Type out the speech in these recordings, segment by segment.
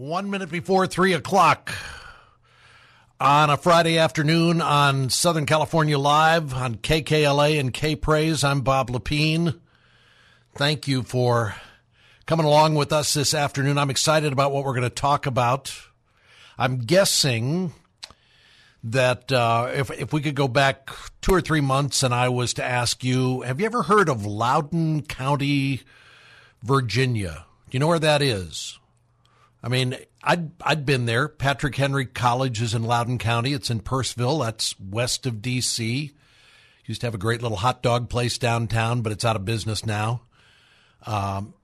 One minute before three o'clock on a Friday afternoon on Southern California Live on KKLA and K Praise. I'm Bob Lepine. Thank you for coming along with us this afternoon. I'm excited about what we're going to talk about. I'm guessing that uh, if if we could go back two or three months and I was to ask you, have you ever heard of Loudoun County, Virginia? Do you know where that is? I mean, I'd I'd been there. Patrick Henry College is in Loudoun County. It's in Purcellville. That's west of D.C. Used to have a great little hot dog place downtown, but it's out of business now. Um,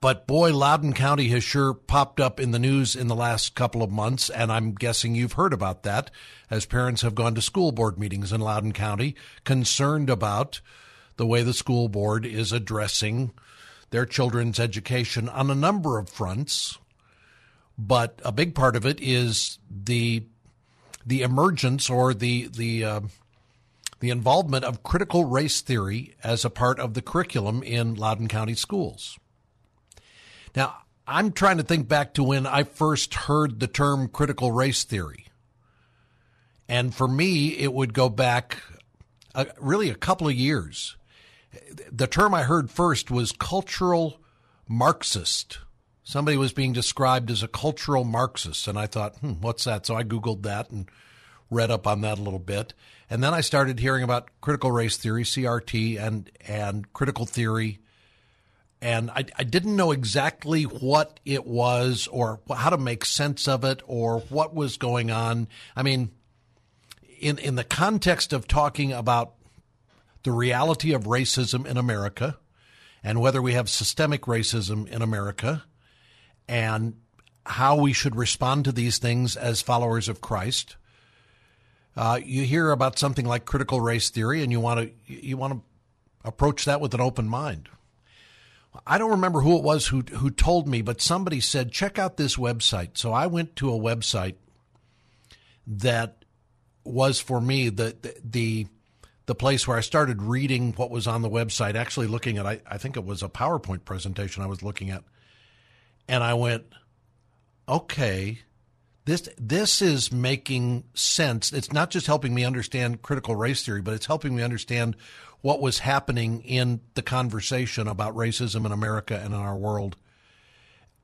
but boy, Loudoun County has sure popped up in the news in the last couple of months, and I'm guessing you've heard about that as parents have gone to school board meetings in Loudoun County, concerned about the way the school board is addressing their children's education on a number of fronts but a big part of it is the the emergence or the the uh, the involvement of critical race theory as a part of the curriculum in Loudoun County schools. Now, I'm trying to think back to when I first heard the term critical race theory. And for me, it would go back uh, really a couple of years. The term I heard first was cultural Marxist somebody was being described as a cultural Marxist. And I thought, hmm, what's that? So I Googled that and read up on that a little bit. And then I started hearing about critical race theory, CRT, and, and critical theory. And I, I didn't know exactly what it was or how to make sense of it or what was going on. I mean, in, in the context of talking about the reality of racism in America and whether we have systemic racism in America, and how we should respond to these things as followers of Christ. Uh, you hear about something like critical race theory, and you want to you want to approach that with an open mind. I don't remember who it was who who told me, but somebody said check out this website. So I went to a website that was for me the the the, the place where I started reading what was on the website. Actually, looking at I, I think it was a PowerPoint presentation I was looking at and I went, okay, this this is making sense. It's not just helping me understand critical race theory, but it's helping me understand what was happening in the conversation about racism in America and in our world.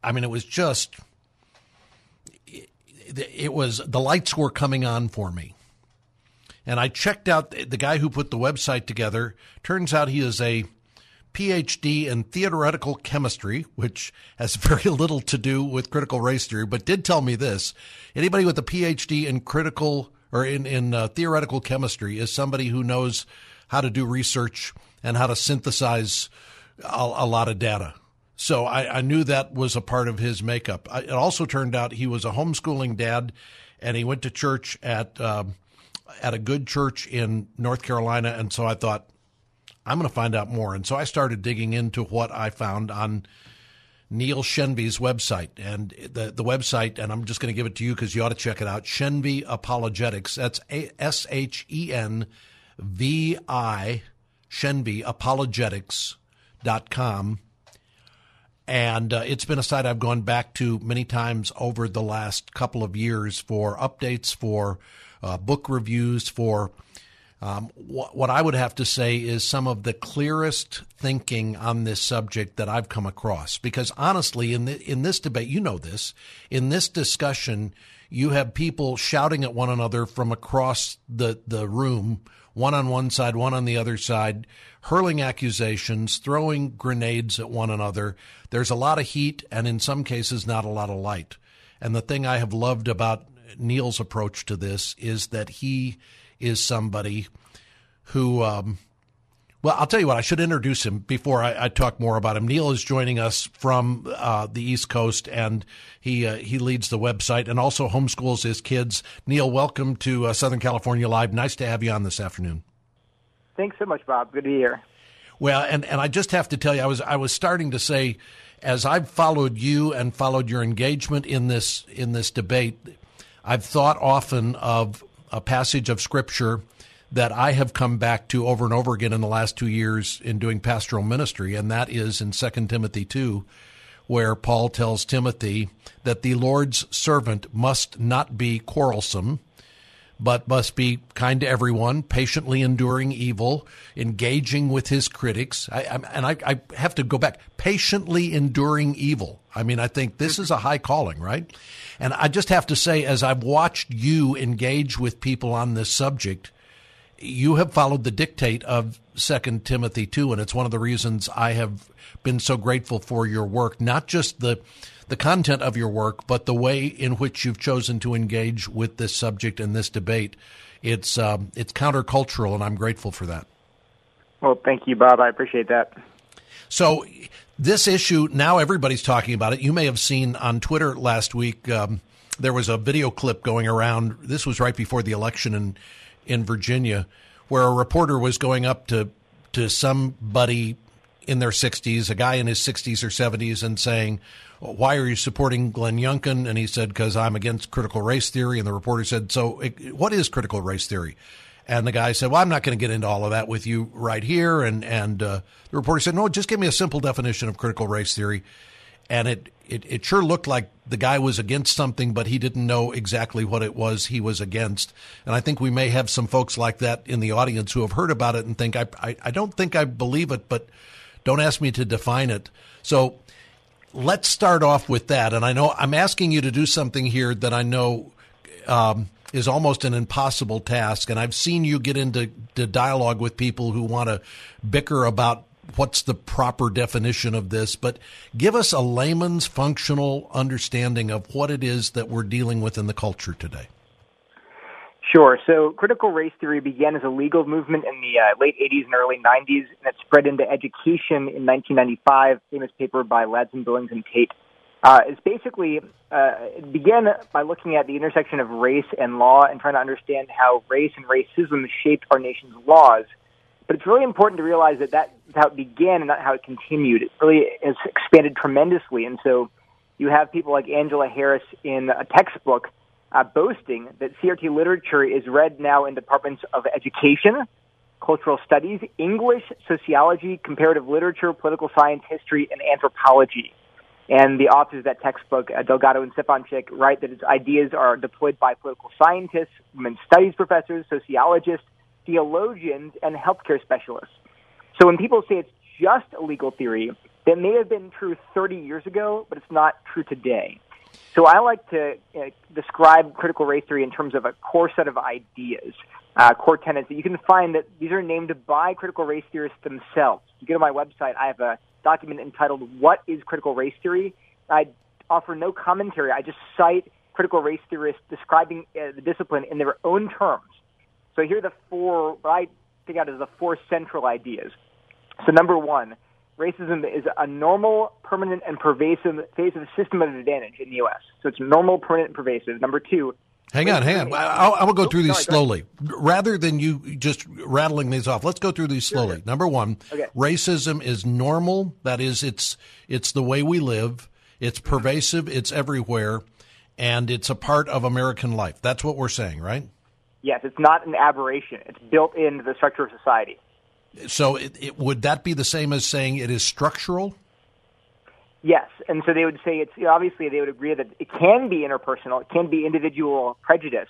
I mean, it was just it, it was the lights were coming on for me. And I checked out the guy who put the website together. Turns out he is a PhD in theoretical chemistry, which has very little to do with critical race theory, but did tell me this. Anybody with a PhD in critical or in, in uh, theoretical chemistry is somebody who knows how to do research and how to synthesize a, a lot of data. So I, I, knew that was a part of his makeup. I, it also turned out he was a homeschooling dad, and he went to church at um, at a good church in North Carolina. And so I thought, I'm going to find out more. And so I started digging into what I found on Neil Shenvi's website. And the, the website, and I'm just going to give it to you because you ought to check it out Shenvi Apologetics. That's S H E N V I, Shenvi Apologetics.com. And uh, it's been a site I've gone back to many times over the last couple of years for updates, for uh, book reviews, for um, what, what I would have to say is some of the clearest thinking on this subject that I've come across. Because honestly, in the, in this debate, you know this, in this discussion, you have people shouting at one another from across the, the room, one on one side, one on the other side, hurling accusations, throwing grenades at one another. There's a lot of heat, and in some cases, not a lot of light. And the thing I have loved about Neil's approach to this is that he is somebody who um, Well, I'll tell you what, I should introduce him before I, I talk more about him. Neil is joining us from uh, the East Coast, and he uh, he leads the website and also homeschools his kids. Neil, welcome to uh, Southern California Live. Nice to have you on this afternoon. Thanks so much, Bob. Good to be here. Well, and, and I just have to tell you, I was I was starting to say, as I've followed you and followed your engagement in this in this debate, I've thought often of a passage of scripture that I have come back to over and over again in the last two years in doing pastoral ministry, and that is in 2 Timothy 2, where Paul tells Timothy that the Lord's servant must not be quarrelsome, but must be kind to everyone, patiently enduring evil, engaging with his critics. I, and I, I have to go back, patiently enduring evil. I mean, I think this is a high calling, right? And I just have to say, as I've watched you engage with people on this subject, you have followed the dictate of Second Timothy two, and it's one of the reasons I have been so grateful for your work. Not just the the content of your work, but the way in which you've chosen to engage with this subject and this debate. It's um, it's countercultural, and I'm grateful for that. Well, thank you, Bob. I appreciate that. So, this issue now everybody's talking about it. You may have seen on Twitter last week. Um, there was a video clip going around. This was right before the election in in Virginia, where a reporter was going up to to somebody in their 60s, a guy in his 60s or 70s, and saying, "Why are you supporting Glenn Youngkin?" And he said, "Because I'm against critical race theory." And the reporter said, "So, what is critical race theory?" And the guy said, "Well, I'm not going to get into all of that with you right here." And and uh, the reporter said, "No, just give me a simple definition of critical race theory." And it, it it sure looked like the guy was against something, but he didn't know exactly what it was he was against. And I think we may have some folks like that in the audience who have heard about it and think, I, I, I don't think I believe it, but don't ask me to define it. So let's start off with that. And I know I'm asking you to do something here that I know um, is almost an impossible task. And I've seen you get into dialogue with people who want to bicker about what's the proper definition of this, but give us a layman's functional understanding of what it is that we're dealing with in the culture today. Sure. So critical race theory began as a legal movement in the uh, late 80s and early 90s, and it spread into education in 1995. Famous paper by Ladson-Billings, and Tate. Uh, it's basically uh, it began by looking at the intersection of race and law and trying to understand how race and racism shaped our nation's laws. But it's really important to realize that that's how it began and not how it continued. It really has expanded tremendously. And so you have people like Angela Harris in a textbook uh, boasting that CRT literature is read now in departments of education, cultural studies, English, sociology, comparative literature, political science, history, and anthropology. And the authors of that textbook, uh, Delgado and Stefancic, write that its ideas are deployed by political scientists, women's studies professors, sociologists, theologians, and healthcare specialists. So when people say it's just a legal theory, that may have been true 30 years ago, but it's not true today. So I like to uh, describe critical race theory in terms of a core set of ideas, uh, core tenets that you can find that these are named by critical race theorists themselves. You go to my website, I have a document entitled "What is Critical Race Theory." I offer no commentary. I just cite critical race theorists describing uh, the discipline in their own terms. So here are the four, what I think out as the four central ideas. So number one, racism is a normal, permanent, and pervasive phase of the system of advantage in the U.S. So it's normal, permanent, and pervasive. Number two, Hang on, hang on. I'll, I will go oh, through these slowly. Rather than you just rattling these off, let's go through these slowly. Number one, okay. racism is normal. That is, it's it's the way we live. It's pervasive. It's everywhere, and it's a part of American life. That's what we're saying, right? Yes, it's not an aberration. It's built into the structure of society. So, it, it, would that be the same as saying it is structural? Yes, and so they would say it's obviously they would agree that it can be interpersonal, it can be individual prejudice,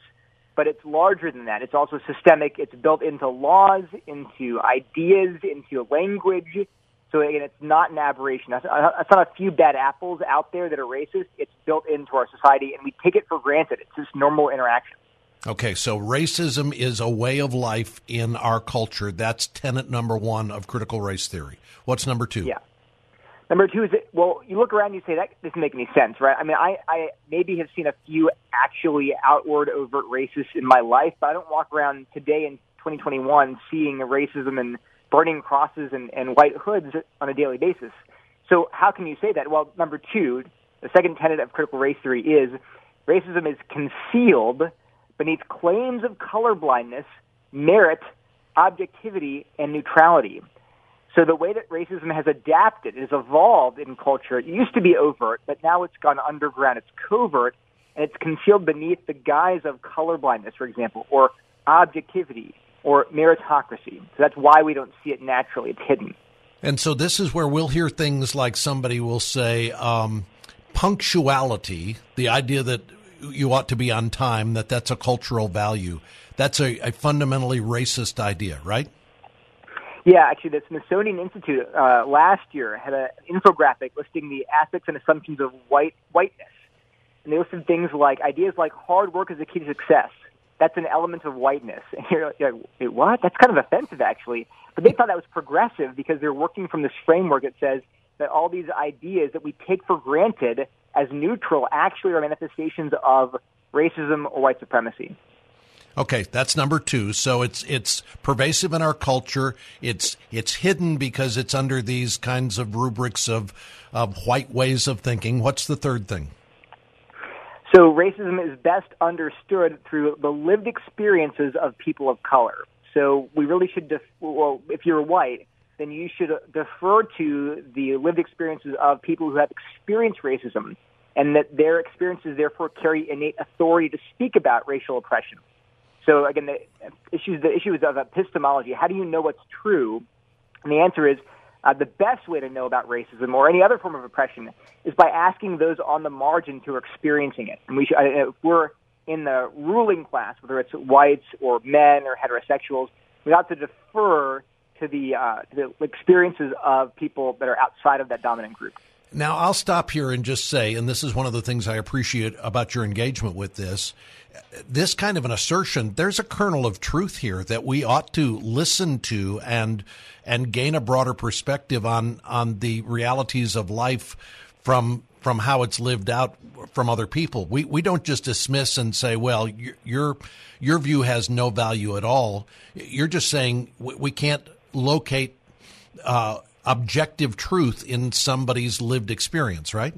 but it's larger than that. It's also systemic. It's built into laws, into ideas, into language. So again, it's not an aberration. That's, uh, that's not a few bad apples out there that are racist. It's built into our society, and we take it for granted. It's just normal interaction. Okay, so racism is a way of life in our culture. That's tenet number one of critical race theory. What's number two? Yeah. Number two is that, well, you look around and you say, that doesn't make any sense, right? I mean, I, I maybe have seen a few actually outward, overt racists in my life, but I don't walk around today in 2021 seeing racism and burning crosses and, and white hoods on a daily basis. So how can you say that? Well, number two, the second tenet of critical race theory is racism is concealed beneath claims of colorblindness, merit, objectivity, and neutrality. So the way that racism has adapted, it has evolved in culture. It used to be overt, but now it's gone underground. It's covert, and it's concealed beneath the guise of colorblindness, for example, or objectivity, or meritocracy. So that's why we don't see it naturally. It's hidden. And so this is where we'll hear things like somebody will say, um, punctuality, the idea that you ought to be on time, that that's a cultural value. That's a, a fundamentally racist idea, right? Yeah, actually, the Smithsonian Institute uh, last year had an infographic listing the aspects and assumptions of white whiteness, and they listed things like ideas like hard work is the key to success. That's an element of whiteness. And you're, you're like, Wait, what? That's kind of offensive, actually. But they thought that was progressive because they're working from this framework that says that all these ideas that we take for granted as neutral actually are manifestations of racism or white supremacy. Okay, that's number two. So it's it's pervasive in our culture. It's it's hidden because it's under these kinds of rubrics of of white ways of thinking. What's the third thing? So racism is best understood through the lived experiences of people of color. So we really should, def- well, if you're white, then you should defer to the lived experiences of people who have experienced racism and that their experiences therefore carry innate authority to speak about racial oppression. So again, the issues the issue is of epistemology. How do you know what's true? And the answer is uh, the best way to know about racism or any other form of oppression is by asking those on the margins who are experiencing it. And we should, uh, if we're in the ruling class, whether it's whites or men or heterosexuals, we ought to defer to the, uh, to the experiences of people that are outside of that dominant group. Now, I'll stop here and just say, and this is one of the things I appreciate about your engagement with this this kind of an assertion, there's a kernel of truth here that we ought to listen to and and gain a broader perspective on on the realities of life from from how it's lived out from other people. We we don't just dismiss and say, well, your your view has no value at all. You're just saying we can't locate uh, objective truth in somebody's lived experience, right?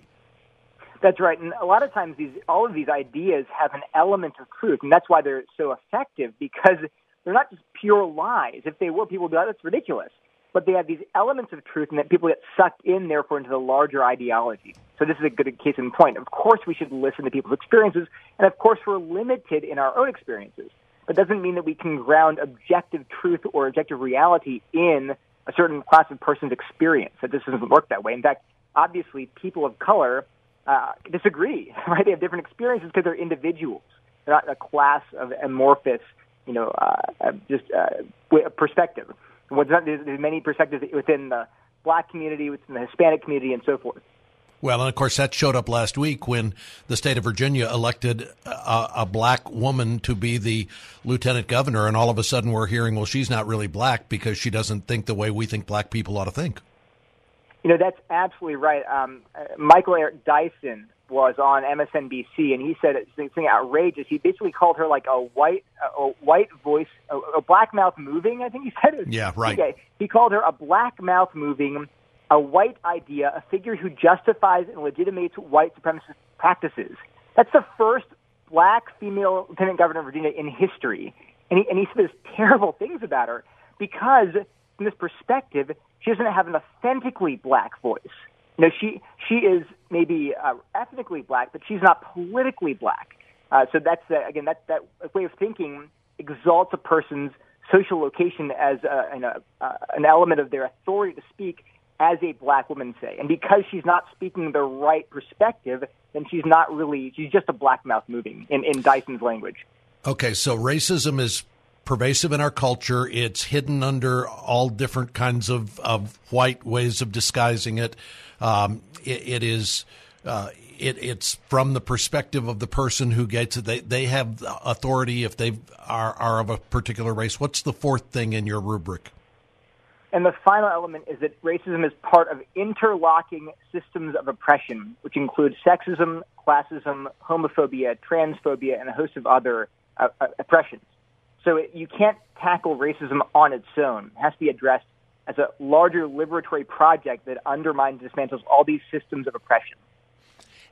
That's right. And a lot of times these all of these ideas have an element of truth, and that's why they're so effective because they're not just pure lies. If they were, people would be like, that's ridiculous. But they have these elements of truth, and that people get sucked in, therefore, into the larger ideology. So this is a good case in point. Of course, we should listen to people's experiences, and of course, we're limited in our own experiences. But doesn't mean that we can ground objective truth or objective reality in a certain class of person's experience. That this doesn't work that way. In fact, obviously, people of color uh, disagree, right? They have different experiences because they're individuals. They're not a class of amorphous, you know, uh, just uh, perspective. There's, there's many perspectives within the black community, within the Hispanic community, and so forth. Well, and of course, that showed up last week when the state of Virginia elected a, a, black woman to be the lieutenant governor, and all of a sudden we're hearing, well, she's not really black because she doesn't think the way we think black people ought to think. You know, that's absolutely right. Um, uh, Michael Eric Dyson was on MSNBC, and he said it's something outrageous. He basically called her like a white, a white voice, a, a black mouth moving. I think he said it. Yeah, right. Okay. He called her a black mouth moving, a white idea, a figure who justifies and legitimates white supremacist practices. That's the first black female lieutenant governor of Virginia in history, and he and he said terrible things about her because, from this perspective, she doesn't have an authentically black voice. You know, she she is maybe uh, ethnically black, but she's not politically black. Uh, so that's the, again that that way of thinking exalts a person's social location as a, you know, uh, an element of their authority to speak as a black woman, say. And because she's not speaking the right perspective, then she's not really she's just a black mouth moving in in Dyson's language. Okay, so racism is pervasive in our culture. It's hidden under all different kinds of, of white ways of disguising it. Um, it, it is. Uh, it, it's from the perspective of the person who gets it. They they have authority if they are are of a particular race. What's the fourth thing in your rubric? And the final element is that racism is part of interlocking systems of oppression, which include sexism, classism, homophobia, transphobia, and a host of other uh, uh oppressions. So it, you can't tackle racism on its own. It has to be addressed as a larger liberatory project that undermines and dismantles all these systems of oppression.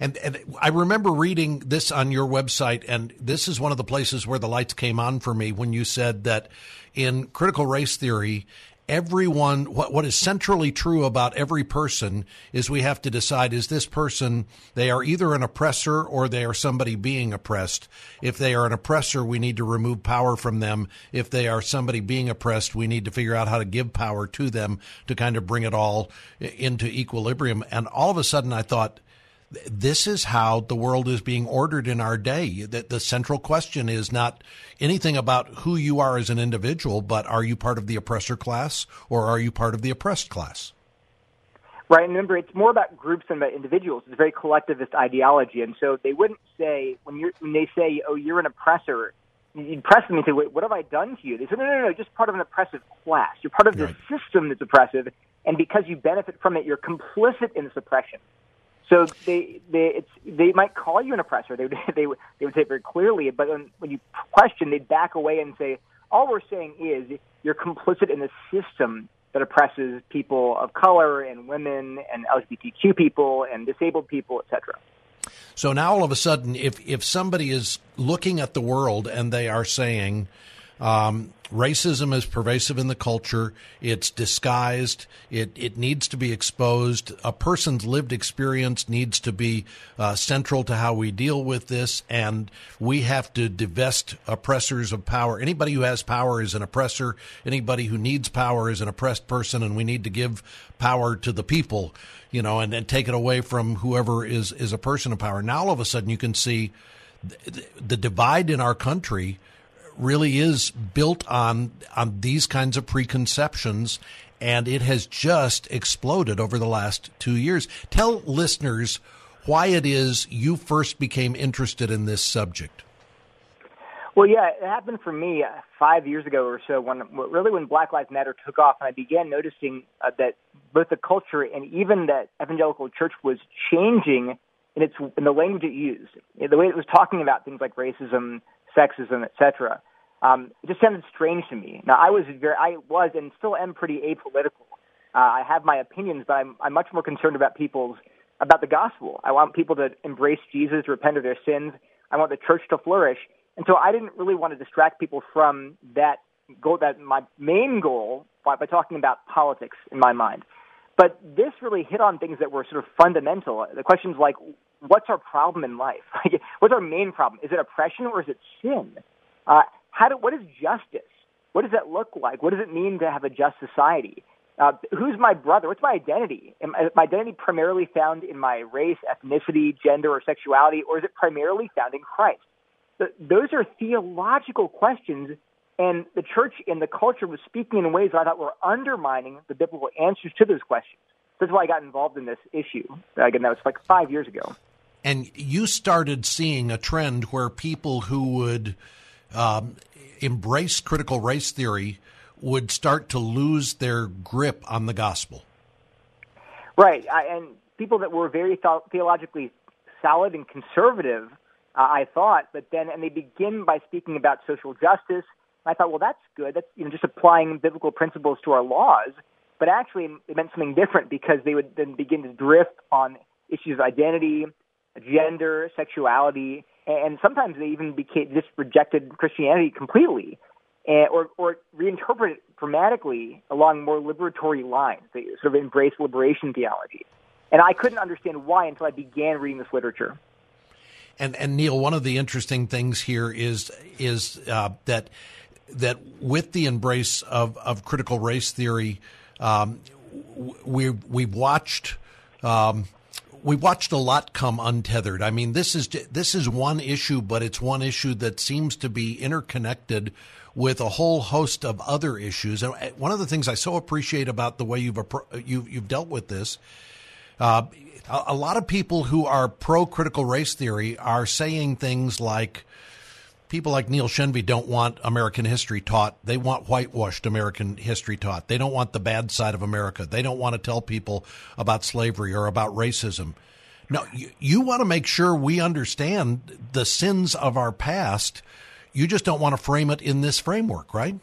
And, and I remember reading this on your website, and this is one of the places where the lights came on for me when you said that in critical race theory, everyone what what is centrally true about every person is we have to decide is this person they are either an oppressor or they are somebody being oppressed. If they are an oppressor we need to remove power from them. If they are somebody being oppressed we need to figure out how to give power to them to kind of bring it all into equilibrium. And all of a sudden i thought this is how the world is being ordered in our day. That the central question is not anything about who you are as an individual, but are you part of the oppressor class or are you part of the oppressed class? Right, and remember, it's more about groups than about individuals. It's a very collectivist ideology, and so they wouldn't say when you when they say, "Oh, you're an oppressor," you'd press them and say, "Wait, what have I done to you?" They say, "No, no, no, just part of an oppressive class. You're part of the right. system that's oppressive, and because you benefit from it, you're complicit in this oppression." So they they it's they might call you an oppressor. They would they would they would say very clearly, but when, when you question, they'd back away and say, all we're saying is you're complicit in the system that oppresses people of color and women and LGBTQ people and disabled people, etc. So now all of a sudden, if if somebody is looking at the world and they are saying, um, racism is pervasive in the culture. It's disguised. It it needs to be exposed. A person's lived experience needs to be uh, central to how we deal with this, and we have to divest oppressors of power. Anybody who has power is an oppressor. Anybody who needs power is an oppressed person, and we need to give power to the people, you know, and, and take it away from whoever is is a person of power. Now all of a sudden you can see the divide in our country really is built on on these kinds of preconceptions and it has just exploded over the last 2 years. Tell listeners why it is you first became interested in this subject. Well, yeah, it happened for me uh, five years ago or so when really when Black Lives Matter took off, and I began noticing uh, that both the culture and even that evangelical church was changing in its in the language it used, the way it was talking about things like racism, sexism, etc. Um, it just sounded strange to me. Now, I was very, I was and still am pretty apolitical. Uh, I have my opinions, but I'm, I'm much more concerned about people's, about the gospel. I want people to embrace Jesus, repent of their sins. I want the church to flourish. And so I didn't really want to distract people from that goal, that my main goal by, by talking about politics in my mind. But this really hit on things that were sort of fundamental. The questions like, what's our problem in life? what's our main problem? Is it oppression or is it sin? Uh, how do, what is justice? What does that look like? What does it mean to have a just society? Uh, who's my brother? What's my identity? Am my identity primarily found in my race, ethnicity, gender, or sexuality, or is it primarily found in Christ? The, those are theological questions, and the church and the culture was speaking in ways that I thought were undermining the biblical answers to those questions. That's why I got involved in this issue. Again, that was like five years ago. And you started seeing a trend where people who would um, embrace critical race theory would start to lose their grip on the gospel. Right, I, and people that were very th- theologically solid and conservative, uh, I thought, but then and they begin by speaking about social justice. I thought, well, that's good. That's you know just applying biblical principles to our laws. But actually, it meant something different because they would then begin to drift on issues of identity, gender, sexuality, and sometimes they even became just rejected Christianity completely, and, or or reinterpret it dramatically along more liberatory lines. They sort of embrace liberation theology, and I couldn't understand why until I began reading this literature. And and Neil, one of the interesting things here is is uh, that that with the embrace of, of critical race theory, um, we we've watched. Um, we watched a lot come untethered. I mean, this is this is one issue, but it's one issue that seems to be interconnected with a whole host of other issues. And one of the things I so appreciate about the way you've you've, you've dealt with this, uh, a lot of people who are pro critical race theory are saying things like people like Neil Shenvi don't want American history taught. They want whitewashed American history taught. They don't want the bad side of America. They don't want to tell people about slavery or about racism. No, you, you want to make sure we understand the sins of our past. You just don't want to frame it in this framework, right?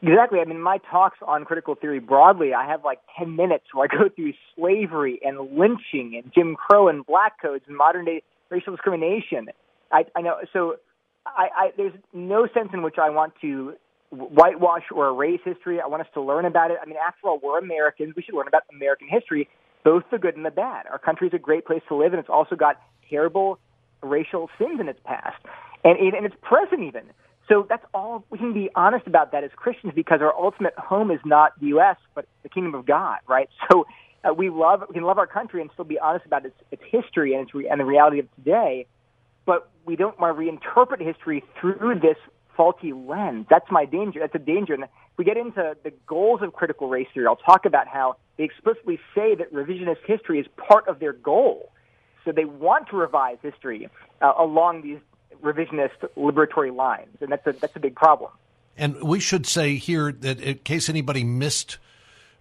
Exactly. I mean, my talks on critical theory broadly, I have like 10 minutes where I go through slavery and lynching and Jim Crow and black codes and modern day racial discrimination. I, I know. So I, I, there's no sense in which I want to whitewash or erase history. I want us to learn about it. I mean, after all, we're Americans. We should learn about American history, both the good and the bad. Our country is a great place to live, and it's also got terrible racial sins in its past, and, in its present even. So that's all we can be honest about that as Christians because our ultimate home is not the U.S. but the kingdom of God, right? So uh, we love we can love our country and still be honest about its, its history and its re- and the reality of today, we don't want to reinterpret history through this faulty lens. That's my danger. That's a danger. And if we get into the goals of critical race theory, I'll talk about how they explicitly say that revisionist history is part of their goal. So they want to revise history uh, along these revisionist liberatory lines, and that's a that's a big problem. And we should say here that in case anybody missed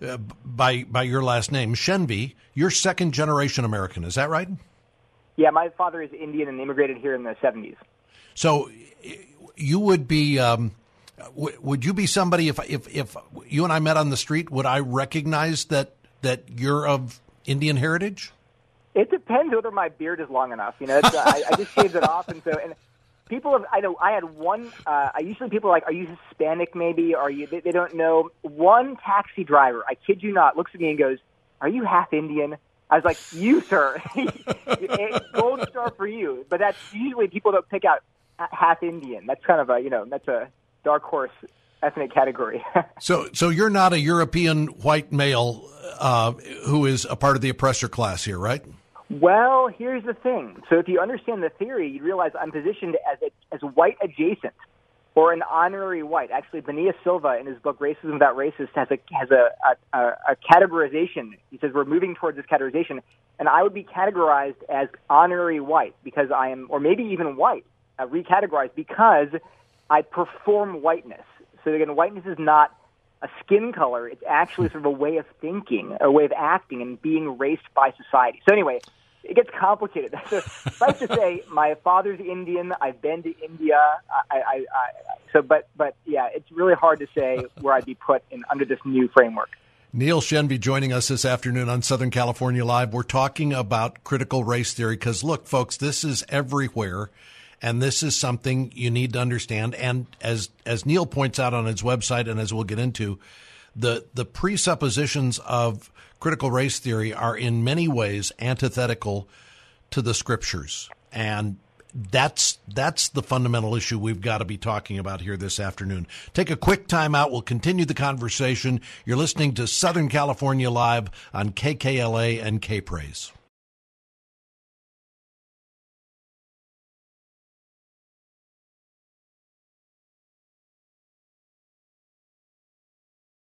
uh, by by your last name, Shenvi, you're second generation American. Is that right? Yeah, my father is Indian and immigrated here in the '70s. So you would be. Um, w- would you be somebody if if if you and I met on the street? Would I recognize that that you're of Indian heritage? It depends whether my beard is long enough. You know, uh, I, I just shaved it off, and so and people have. I know I had one. Uh, I usually people are like, "Are you Hispanic? Maybe? Are you?" They, they don't know. One taxi driver, I kid you not, looks at me and goes, "Are you half Indian?" I was like, "You, sir, gold star for you." But that's usually people don't pick out half Indian. That's kind of a you know that's a dark horse ethnic category. so, so you're not a European white male uh, who is a part of the oppressor class here, right? Well, here's the thing. So if you understand the theory, you realize I'm positioned as a, as white adjacent or an honorary white. Actually, Benia Silva in his book Racism Without Racist has a has a, a, a categorization. He says we're moving towards this categorization, and I would be categorized as honorary white because I am, or maybe even white, uh, recategorized because I perform whiteness. So again, whiteness is not a skin color. It's actually sort of a way of thinking, a way of acting, and being raced by society. So anyway, it gets complicated. suffice to say, my father's Indian. I've been to India. I, I, I, so, but, but yeah, it's really hard to say where I'd be put in under this new framework. Neil Shenvi joining us this afternoon on Southern California Live. We're talking about critical race theory because, look, folks, this is everywhere, and this is something you need to understand. And as as Neil points out on his website, and as we'll get into, the the presuppositions of critical race theory are in many ways antithetical to the scriptures. And that's that's the fundamental issue we've got to be talking about here this afternoon. Take a quick time out. We'll continue the conversation. You're listening to Southern California Live on KKLA and K Praise.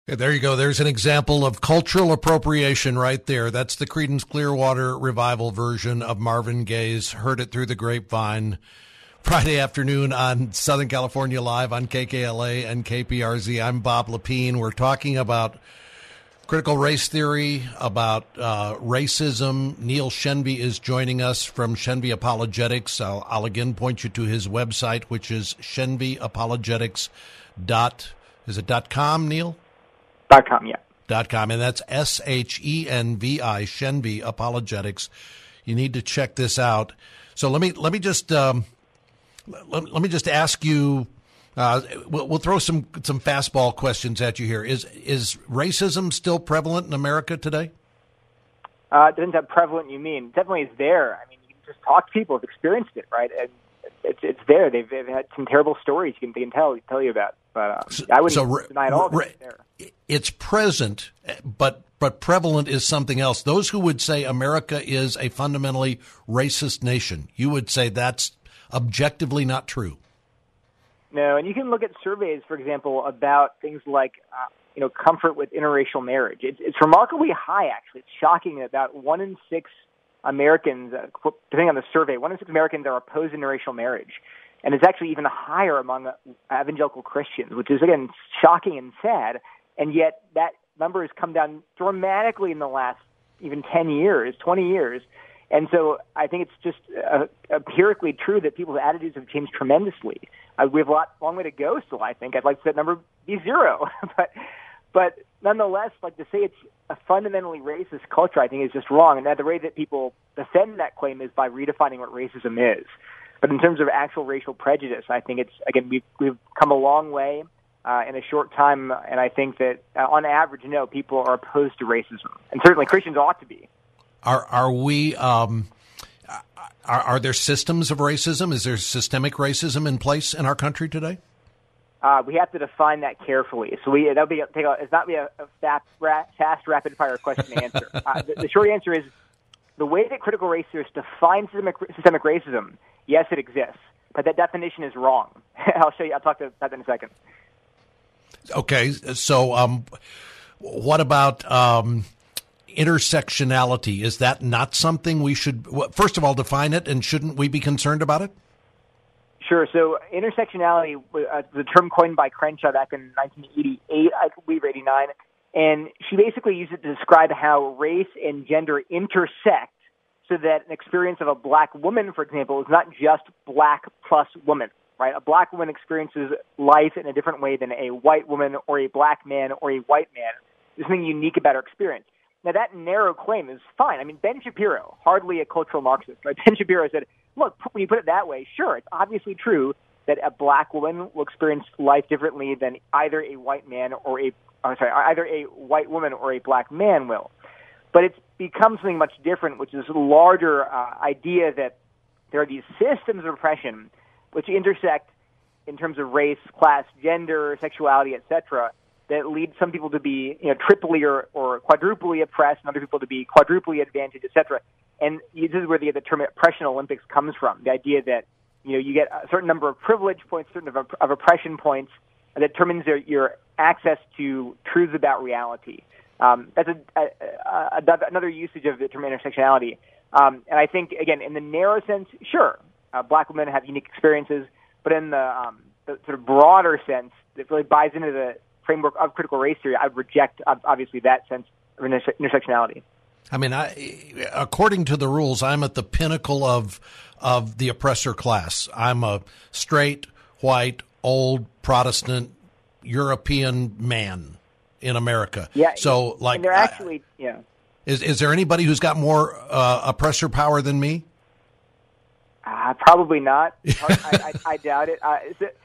There you go. There's an example of cultural appropriation right there. That's the Creedence Clearwater revival version of Marvin Gaye's Heard It Through the Grapevine. Friday afternoon on Southern California Live on KKLA and KPRZ. I'm Bob Lepine. We're talking about critical race theory, about uh, racism. Neil Shenvi is joining us from Shenvi Apologetics. I'll, I'll again point you to his website, which is shenviapologetics dot is it dot com, Neil? Dot com, yeah. Dot com, and that's S H E N V I Shenvi Apologetics. You need to check this out. So let me let me just um, let, let me just ask you. Uh, we'll, we'll throw some some fastball questions at you here. Is is racism still prevalent in America today? Uh, it depends how prevalent you mean. definitely is there. I mean, you can just talk to people who've experienced it, right? And it's it's there. They've, they've had some terrible stories you can they can tell tell you about. But uh, I wouldn't so, deny it all. it's present, but but prevalent is something else. Those who would say America is a fundamentally racist nation, you would say that's objectively not true. No, and you can look at surveys, for example, about things like uh, you know comfort with interracial marriage. It's, it's remarkably high, actually. It's shocking. About one in six Americans, uh, depending on the survey, one in six Americans are opposed to interracial marriage. And it's actually even higher among evangelical Christians, which is, again, shocking and sad. And yet that number has come down dramatically in the last even 10 years, 20 years. And so I think it's just uh, empirically true that people's attitudes have changed tremendously. Uh, we have a lot, long way to go still, I think. I'd like that number be zero. but, but nonetheless, like to say it's a fundamentally racist culture, I think is just wrong. And that the way that people defend that claim is by redefining what racism is. But in terms of actual racial prejudice, I think it's, again, we've, we've come a long way uh, in a short time. And I think that uh, on average, no, people are opposed to racism. And certainly Christians ought to be. Are are we? Um, are, are there systems of racism? Is there systemic racism in place in our country today? Uh, we have to define that carefully. So we that'll be take a, it's not be a, a fast, ra- fast rapid fire question to answer. uh, the, the, short answer is the way that critical race theorists define systemic, systemic racism. Yes, it exists, but that definition is wrong. I'll show you. I'll talk about that in a second. Okay, so um, what about um, intersectionality is that not something we should first of all define it and shouldn't we be concerned about it sure so intersectionality uh, the term coined by crenshaw back in 1988 i believe 89 and she basically used it to describe how race and gender intersect so that an experience of a black woman for example is not just black plus woman right a black woman experiences life in a different way than a white woman or a black man or a white man there's something unique about her experience now, that narrow claim is fine. I mean, Ben Shapiro, hardly a cultural Marxist, right? Ben Shapiro said, look, when you put it that way, sure, it's obviously true that a black woman will experience life differently than either a white man or a, I'm sorry, either a white woman or a black man will. But it's become something much different, which is a larger uh, idea that there are these systems of oppression which intersect in terms of race, class, gender, sexuality, etc., that lead some people to be you know triply or, or quadruply oppressed and other people to be quadruply advantaged, etc. And this is where the, the term oppression Olympics comes from. The idea that you know you get a certain number of privilege points, certain of, of oppression points, that determines your, your access to truths about reality. Um, that's a, a, a, another usage of the term intersectionality. Um, and I think again, in the narrow sense, sure, uh, black women have unique experiences, but in the, um, the sort of broader sense, that really buys into the framework of critical race theory, I would reject obviously that sense of intersectionality. I mean, I, according to the rules, I'm at the pinnacle of of the oppressor class. I'm a straight, white, old Protestant European man in America. Yeah. So, like, they're actually, I, yeah. Is is there anybody who's got more uh, oppressor power than me? Uh, probably not. I, I, I, doubt it. Uh, it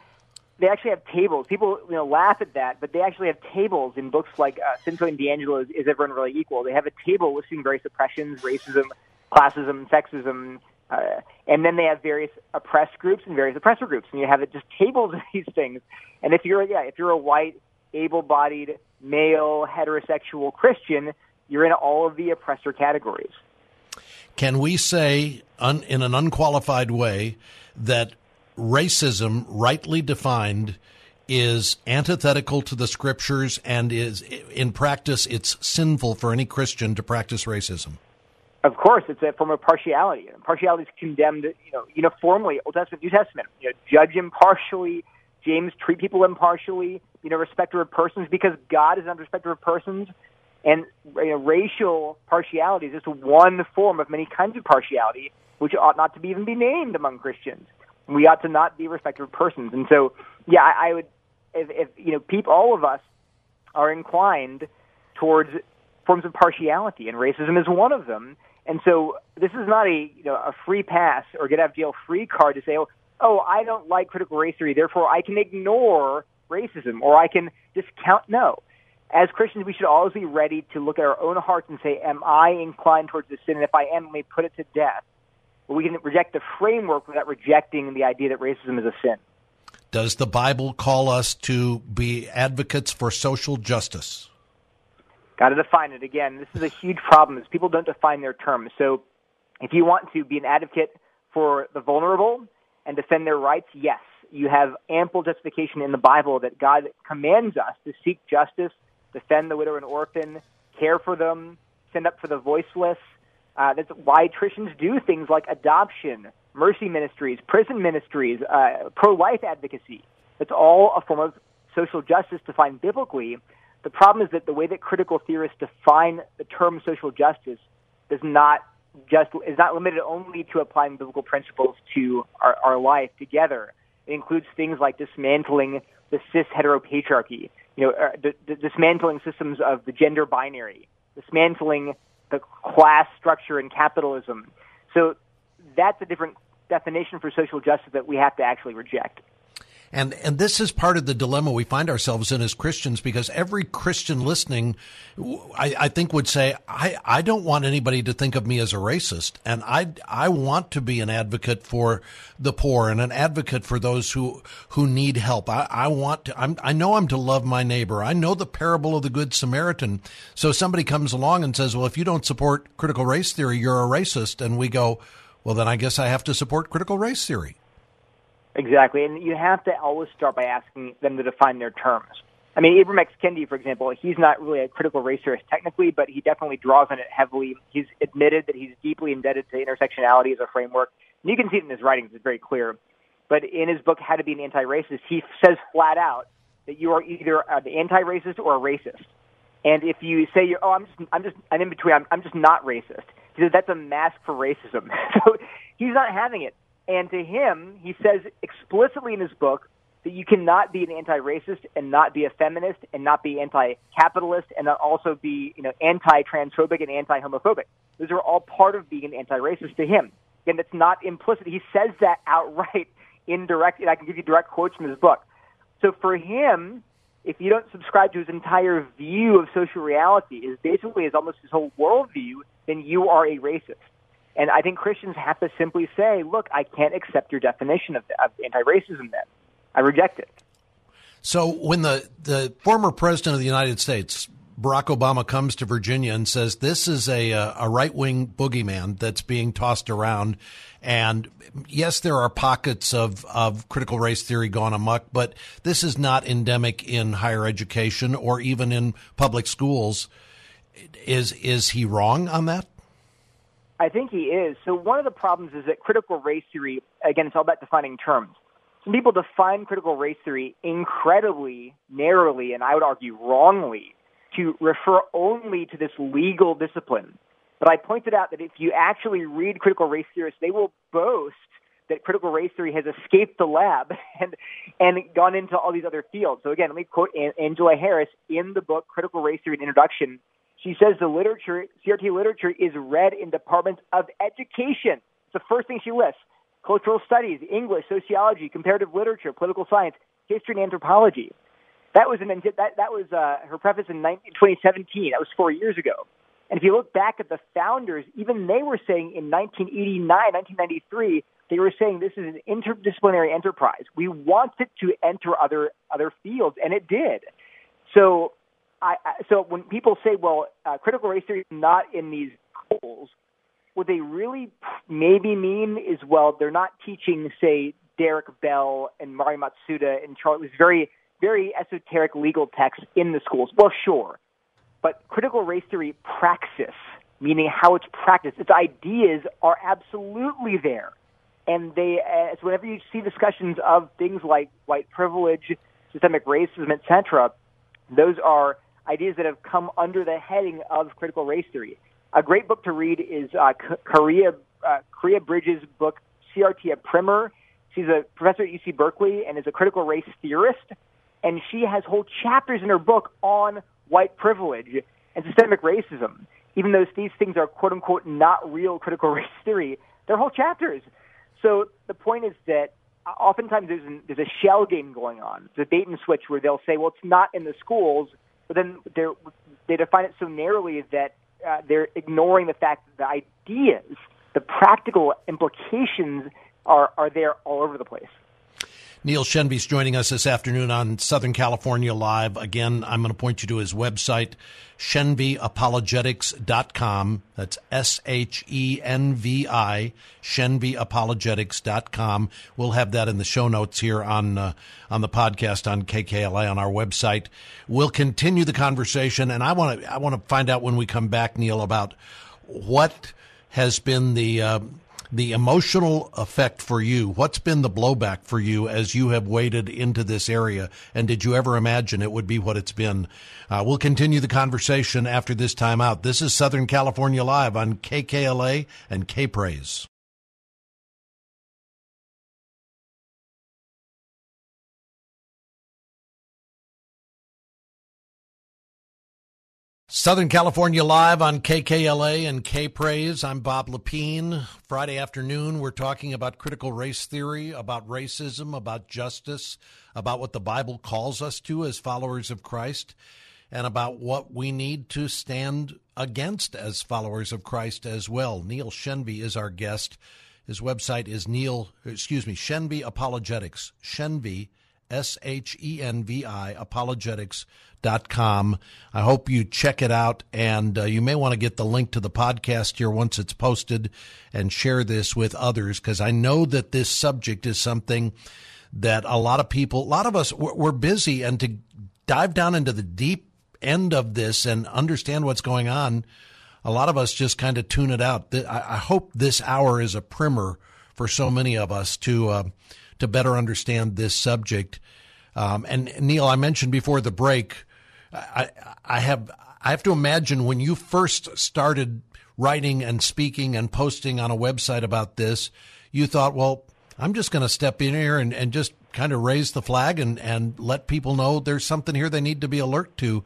they actually have tables. People, you know, laugh at that, but they actually have tables in books like uh, Sensoy and DiAngelo is, is Everyone Really Equal? They have a table listing various oppressions, racism, classism, sexism, uh, and then they have various oppressed groups and various oppressor groups, and you have it just tables of these things. And if you're, yeah, if you're a white, able-bodied, male, heterosexual Christian, you're in all of the oppressor categories. Can we say, un, in an unqualified way, that racism, rightly defined, is antithetical to the scriptures and is, in practice, it's sinful for any Christian to practice racism. Of course, it's a form of partiality. Partiality is condemned, you know, uniformly, Old Testament, New Testament. You know, judge impartially. James treat people impartially. You know, respecter of persons because God is not respecter of persons. And you know, racial partiality is just one form of many kinds of partiality, which ought not to be even be named among Christians we ought to not be respecter of persons. And so, yeah, I, I would, if, if you know, people, all of us are inclined towards forms of partiality, and racism is one of them. And so, this is not a you know a free pass or get out of jail free card to say, oh, oh, I don't like critical race theory, therefore I can ignore racism or I can discount. No. As Christians, we should always be ready to look at our own hearts and say, Am I inclined towards this sin? And if I am, let me put it to death we can reject the framework without rejecting the idea that racism is a sin. Does the Bible call us to be advocates for social justice? Got to define it again. This is a huge problem is people don't define their terms. So if you want to be an advocate for the vulnerable and defend their rights, yes, you have ample justification in the Bible that God commands us to seek justice, defend the widow and orphan, care for them, stand up for the voiceless, uh, that's why Christians do things like adoption, mercy ministries, prison ministries, uh, pro-life advocacy. It's all a form of social justice defined biblically. The problem is that the way that critical theorists define the term social justice does not just is not limited only to applying biblical principles to our, our life together. It includes things like dismantling the cis heteropatriarchy, you know, uh, the, the dismantling systems of the gender binary, dismantling the class structure in capitalism. So that's a different definition for social justice that we have to actually reject. And and this is part of the dilemma we find ourselves in as Christians because every Christian listening, I, I, think would say, I, I don't want anybody to think of me as a racist, and I I want to be an advocate for the poor and an advocate for those who who need help. I, I want to. I'm, I know I'm to love my neighbor. I know the parable of the Good Samaritan. So somebody comes along and says, well, if you don't support critical race theory, you're a racist, and we go, well, then I guess I have to support critical race theory. Exactly, and you have to always start by asking them to define their terms. I mean, Ibram X. Kendi, for example, he's not really a critical race theorist technically, but he definitely draws on it heavily. He's admitted that he's deeply indebted to intersectionality as a framework. And you can see it in his writings; it's very clear. But in his book, How to Be an Anti-Racist, he says flat out that you are either an anti-racist or a racist. And if you say you're, oh, I'm just, I'm just, I'm in between. I'm, I'm just not racist. He says that's a mask for racism. so he's not having it. And to him, he says explicitly in his book that you cannot be an anti-racist and not be a feminist and not be anti-capitalist and not also be, you know, anti-transphobic and anti-homophobic. Those are all part of being an anti-racist to him. And it's not implicit. He says that outright in direct, and I can give you direct quotes from his book. So for him, if you don't subscribe to his entire view of social reality, is basically is almost his whole worldview, then you are a racist. And I think Christians have to simply say, look, I can't accept your definition of, of anti-racism then. I reject it. So when the, the former president of the United States, Barack Obama, comes to Virginia and says this is a, a right wing boogeyman that's being tossed around, and yes, there are pockets of, of critical race theory gone amok, but this is not endemic in higher education or even in public schools. Is is he wrong on that? I think he is. So one of the problems is that critical race theory, again, it's all about defining terms. Some people define critical race theory incredibly narrowly, and I would argue wrongly, to refer only to this legal discipline. But I pointed out that if you actually read critical race theorists, they will boast that critical race theory has escaped the lab and and gone into all these other fields. So again, let me quote Angela Harris in the book Critical Race Theory An Introduction. She says the literature, CRT literature, is read in departments of education. It's the first thing she lists. Cultural studies, English, sociology, comparative literature, political science, history, and anthropology. That was an that that was uh, her preface in 19, 2017. That was four years ago. And if you look back at the founders, even they were saying in 1989, 1993, they were saying this is an interdisciplinary enterprise. We want it to enter other other fields, and it did. So I, so when people say, well, uh, critical race theory is not in these schools, what they really maybe mean is, well, they're not teaching, say, Derek Bell and Mari Matsuda and Charles, very, very esoteric legal texts in the schools. Well, sure. But critical race theory praxis, meaning how it's practiced, its ideas are absolutely there. And they, uh, so whenever you see discussions of things like white privilege, systemic racism, etc., those are ideas that have come under the heading of critical race theory. A great book to read is uh, Khiara, uh, Khiara Bridges' book, CRT a Primer. She's a professor at UC Berkeley and is a critical race theorist. And she has whole chapters in her book on white privilege and systemic racism. Even though these things are quote unquote not real critical race theory, they're whole chapters. So the point is that oftentimes there's, an, there's a shell game going on. the bait and switch where they'll say, well, it's not in the schools, but then they're, they define it so narrowly that uh, they're ignoring the fact that the ideas, the practical implications are, are there all over the place. Neil Shenvi's joining us this afternoon on Southern California Live. Again, I'm going to point you to his website, shenviapologetics.com. That's S-H-E-N-V-I, shenviapologetics.com. We'll have that in the show notes here on, uh, on the podcast on KKLA on our website. We'll continue the conversation and I want to, I want to find out when we come back, Neil, about what has been the, uh, the emotional effect for you. What's been the blowback for you as you have waded into this area? And did you ever imagine it would be what it's been? Uh, we'll continue the conversation after this time out. This is Southern California Live on KKLA and K Praise. Southern California Live on KKLA and K Praise. I'm Bob Lepine. Friday afternoon, we're talking about critical race theory, about racism, about justice, about what the Bible calls us to as followers of Christ, and about what we need to stand against as followers of Christ as well. Neil Shenvi is our guest. His website is Neil, excuse me, Shenvi Apologetics. Shenvi, S H E N V I, apologetics com. I hope you check it out, and uh, you may want to get the link to the podcast here once it's posted and share this with others because I know that this subject is something that a lot of people, a lot of us, we're busy, and to dive down into the deep end of this and understand what's going on, a lot of us just kind of tune it out. I hope this hour is a primer for so many of us to uh, to better understand this subject. Um, and Neil, I mentioned before the break I, I have I have to imagine when you first started writing and speaking and posting on a website about this, you thought, well, I'm just going to step in here and, and just kind of raise the flag and, and let people know there's something here they need to be alert to.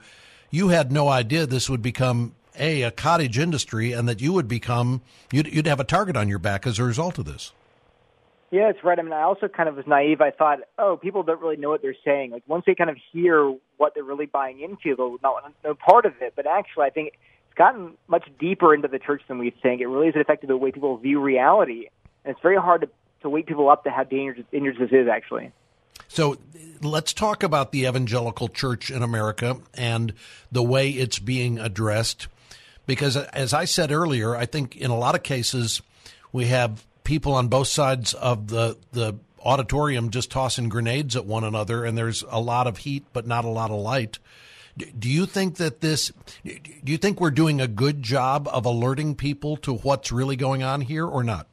You had no idea this would become a a cottage industry and that you would become you'd, you'd have a target on your back as a result of this. Yeah, it's right. I mean, I also kind of was naive. I thought, oh, people don't really know what they're saying. Like once they kind of hear what they're really buying into, they'll not know part of it. But actually, I think it's gotten much deeper into the church than we think. It really has affected the way people view reality, and it's very hard to to wake people up to how dangerous, dangerous this is. Actually. So let's talk about the evangelical church in America and the way it's being addressed. Because as I said earlier, I think in a lot of cases we have people on both sides of the the auditorium just tossing grenades at one another, and there's a lot of heat, but not a lot of light. Do you think that this? Do you think we're doing a good job of alerting people to what's really going on here, or not?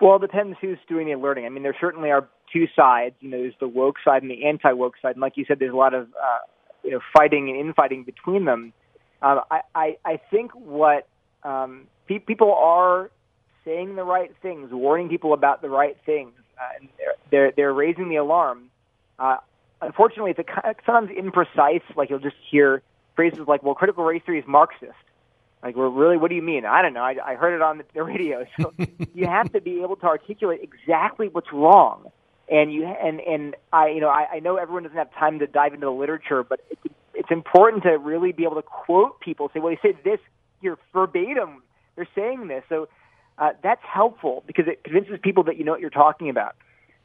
Well, it depends who's doing the alerting. I mean, there certainly are two sides. You know, there's the woke side and the anti-woke side. And like you said, there's a lot of uh, you know fighting and infighting between them. Um, I, I I think what um, pe- people are saying the right things, warning people about the right things, uh, and they're, they're they're raising the alarm. Uh, unfortunately, it's a, sometimes imprecise. Like you'll just hear phrases like, "Well, critical race theory is Marxist." Like, well, really, what do you mean? I don't know. I, I heard it on the, the radio. So you have to be able to articulate exactly what's wrong. And you and and I, you know, I, I know everyone doesn't have time to dive into the literature, but it's it's important to really be able to quote people. Say, well, they said this here verbatim. They're saying this. So uh, that's helpful because it convinces people that you know what you're talking about.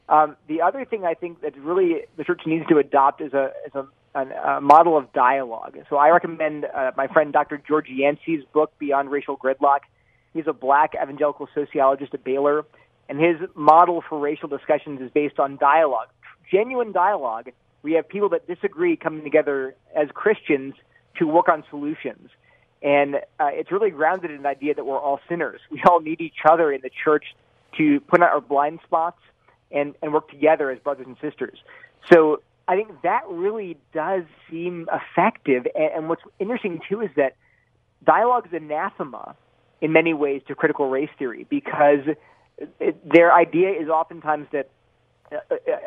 Um, the other thing I think that really the church needs to adopt is a is a, a, a model of dialogue. So I recommend uh, my friend Dr. George Yancey's book Beyond Racial Gridlock. He's a black evangelical sociologist at Baylor, and his model for racial discussions is based on dialogue, genuine dialogue. We have people that disagree coming together as Christians to work on solutions. And uh, it's really grounded in the idea that we're all sinners. We all need each other in the church to put out our blind spots and, and work together as brothers and sisters. So I think that really does seem effective. And, and what's interesting, too, is that dialogue is anathema in many ways to critical race theory because it, their idea is oftentimes that, uh,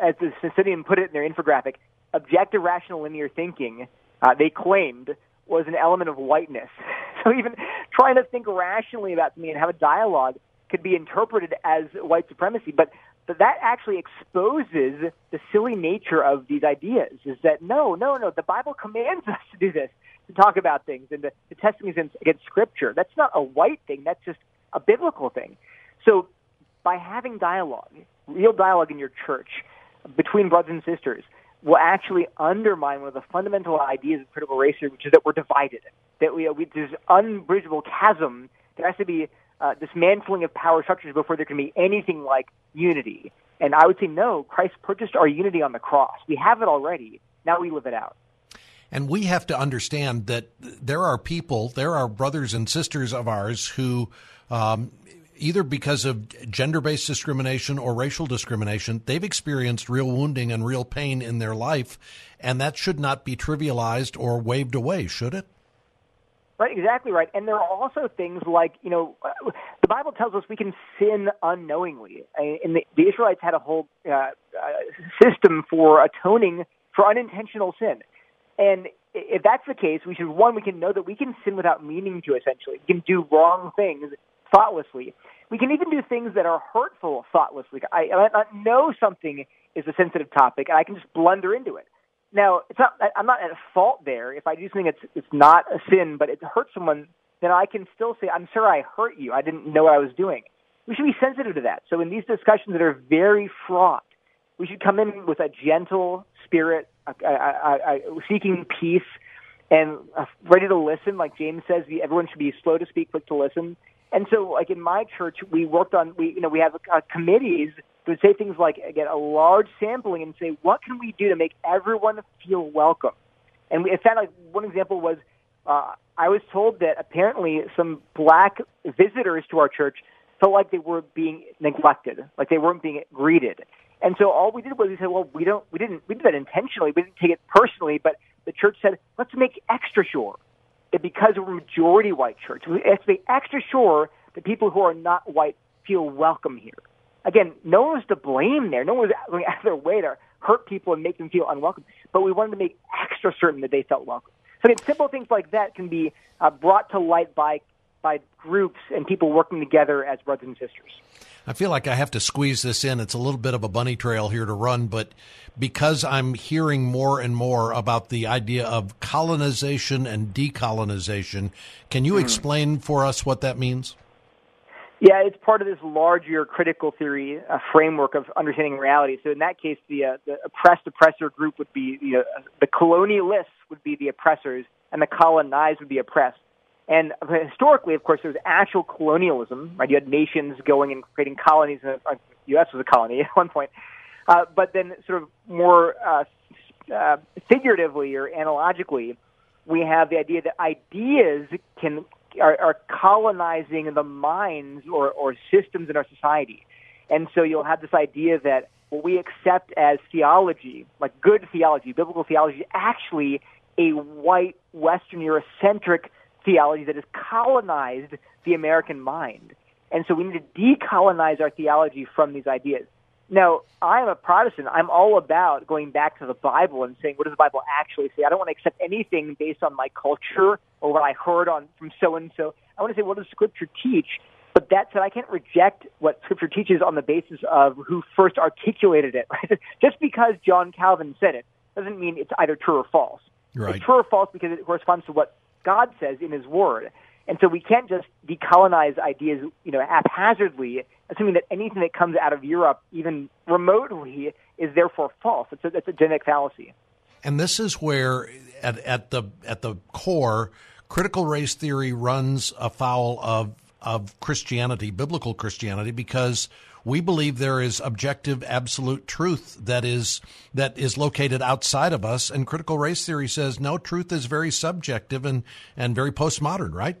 as the Smithsonian put it in their infographic, objective rational linear thinking, uh, they claimed, was an element of whiteness. So even trying to think rationally about me and have a dialogue could be interpreted as white supremacy. But but that actually exposes the silly nature of these ideas. Is that no, no, no? The Bible commands us to do this, to talk about things and to, to test things against, against Scripture. That's not a white thing. That's just a biblical thing. So by having dialogue, real dialogue in your church between brothers and sisters, will actually undermine one of the fundamental ideas of critical race theory, which is that we're divided, that we, we there's unbridgeable chasm. There has to be uh, dismantling of power structures before there can be anything like unity. And I would say no. Christ purchased our unity on the cross. We have it already. Now we live it out. And we have to understand that there are people, there are brothers and sisters of ours who um, either because of gender based discrimination or racial discrimination, they've experienced real wounding and real pain in their life, and that should not be trivialized or waved away, should it? Right, exactly right. And there are also things like, you know, the Bible tells us we can sin unknowingly. And the, the Israelites had a whole uh, uh, system for atoning for unintentional sin. And if that's the case, we should, one, we can know that we can sin without meaning to, essentially. We can do wrong things thoughtlessly. We can even do things that are hurtful thoughtlessly. I, might know something is a sensitive topic, and I can just blunder into it. Now, it's not. I'm not at fault there. If I do something that's it's not a sin, but it hurts someone, then I can still say, "I'm sorry, I hurt you. I didn't know what I was doing." We should be sensitive to that. So in these discussions that are very fraught, we should come in with a gentle spirit, a, a, a, seeking peace, and uh, ready to listen. Like James says, everyone should be slow to speak, quick to listen. And so, like in my church, we worked on we you know we have uh, committees that say things like get a large sampling and say what can we do to make everyone feel welcome. And we, in fact, like one example was uh, I was told that apparently some black visitors to our church felt like they were being neglected, like they weren't being greeted. And so all we did was we said, well, we don't, we didn't, we did that intentionally. We didn't take it personally, but the church said, let's make extra sure that because we're a majority white church, we have to be extra sure that people who are not white feel welcome here. Again, no one was to blame there. No one was going out of their way to hurt people and make them feel unwelcome. But we wanted to make extra certain that they felt welcome. So again, simple things like that can be uh, brought to light by by groups and people working together as brothers and sisters. I feel like I have to squeeze this in. It's a little bit of a bunny trail here to run, but because I'm hearing more and more about the idea of colonization and decolonization, can you mm. explain for us what that means? Yeah, it's part of this larger critical theory uh, framework of understanding reality. So in that case, the, uh, the oppressed oppressor group would be you know, the colonialists would be the oppressors, and the colonized would be oppressed. And historically, of course, there was actual colonialism. Right, you had nations going and creating colonies. And the U.S. was a colony at one point. Uh, but then, sort of more uh, uh, figuratively or analogically, we have the idea that ideas can are, are colonizing the minds or, or systems in our society. And so you'll have this idea that what we accept as theology, like good theology, biblical theology, is actually a white, Western, Eurocentric theology that has colonized the American mind. And so we need to decolonize our theology from these ideas. Now, I'm a Protestant. I'm all about going back to the Bible and saying, what does the Bible actually say? I don't want to accept anything based on my culture or what I heard on from so and so. I want to say, what does Scripture teach? But that said, I can't reject what Scripture teaches on the basis of who first articulated it. Right? Just because John Calvin said it doesn't mean it's either true or false. Right. It's true or false because it corresponds to what God says in His Word. And so we can't just decolonize ideas, you know, haphazardly, assuming that anything that comes out of Europe, even remotely, is therefore false. It's a, it's a genetic fallacy. And this is where, at, at the at the core, critical race theory runs afoul of of Christianity, biblical Christianity, because we believe there is objective absolute truth that is that is located outside of us and critical race theory says no truth is very subjective and and very postmodern right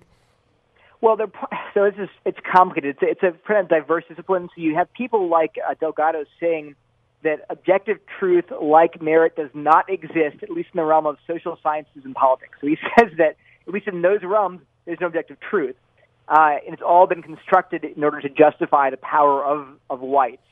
well, so it's just, it's complicated. It's, it's a pretty diverse discipline. So you have people like uh, Delgado saying that objective truth, like merit, does not exist, at least in the realm of social sciences and politics. So he says that at least in those realms, there's no objective truth, uh, and it's all been constructed in order to justify the power of of whites.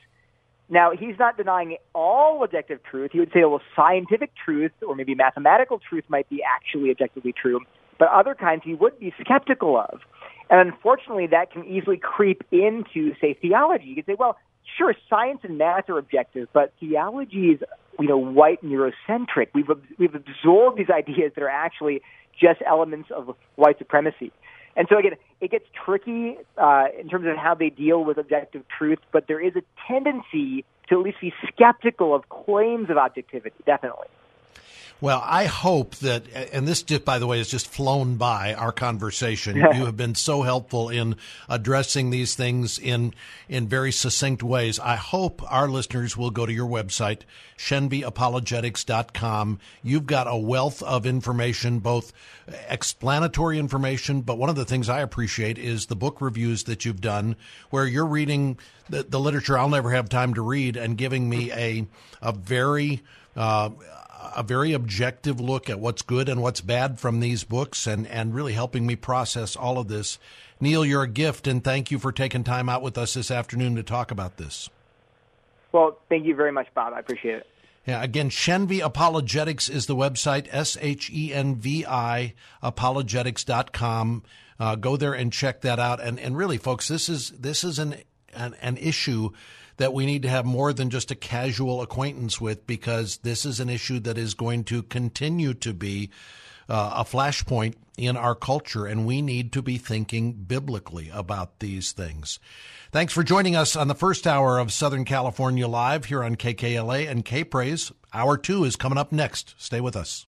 Now, he's not denying all objective truth. He would say, well, scientific truth or maybe mathematical truth might be actually objectively true, but other kinds he would be skeptical of. And unfortunately, that can easily creep into, say, theology. You could say, well, sure, science and math are objective, but theology is, you know, white neurocentric. We've, we've absorbed these ideas that are actually just elements of white supremacy. And so again, it gets tricky uh, in terms of how they deal with objective truth, but there is a tendency to at least be skeptical of claims of objectivity, definitely. Well, I hope that, and this just, by the way, has just flown by our conversation. you have been so helpful in addressing these things in, in very succinct ways. I hope our listeners will go to your website, shenviapologetics.com. You've got a wealth of information, both explanatory information, but one of the things I appreciate is the book reviews that you've done where you're reading the, the literature I'll never have time to read and giving me a, a very, uh, a very objective look at what's good and what's bad from these books and, and really helping me process all of this. Neil, you're a gift, and thank you for taking time out with us this afternoon to talk about this. Well, thank you very much, Bob. I appreciate it. Yeah, again, Shenvi Apologetics is the website, S H E N V I apologetics.com. Uh, go there and check that out. And, and really, folks, this is, this is an, an, an issue that we need to have more than just a casual acquaintance with because this is an issue that is going to continue to be uh, a flashpoint in our culture, and we need to be thinking biblically about these things. Thanks for joining us on the first hour of Southern California Live here on KKLA and K Praise. Hour two is coming up next. Stay with us.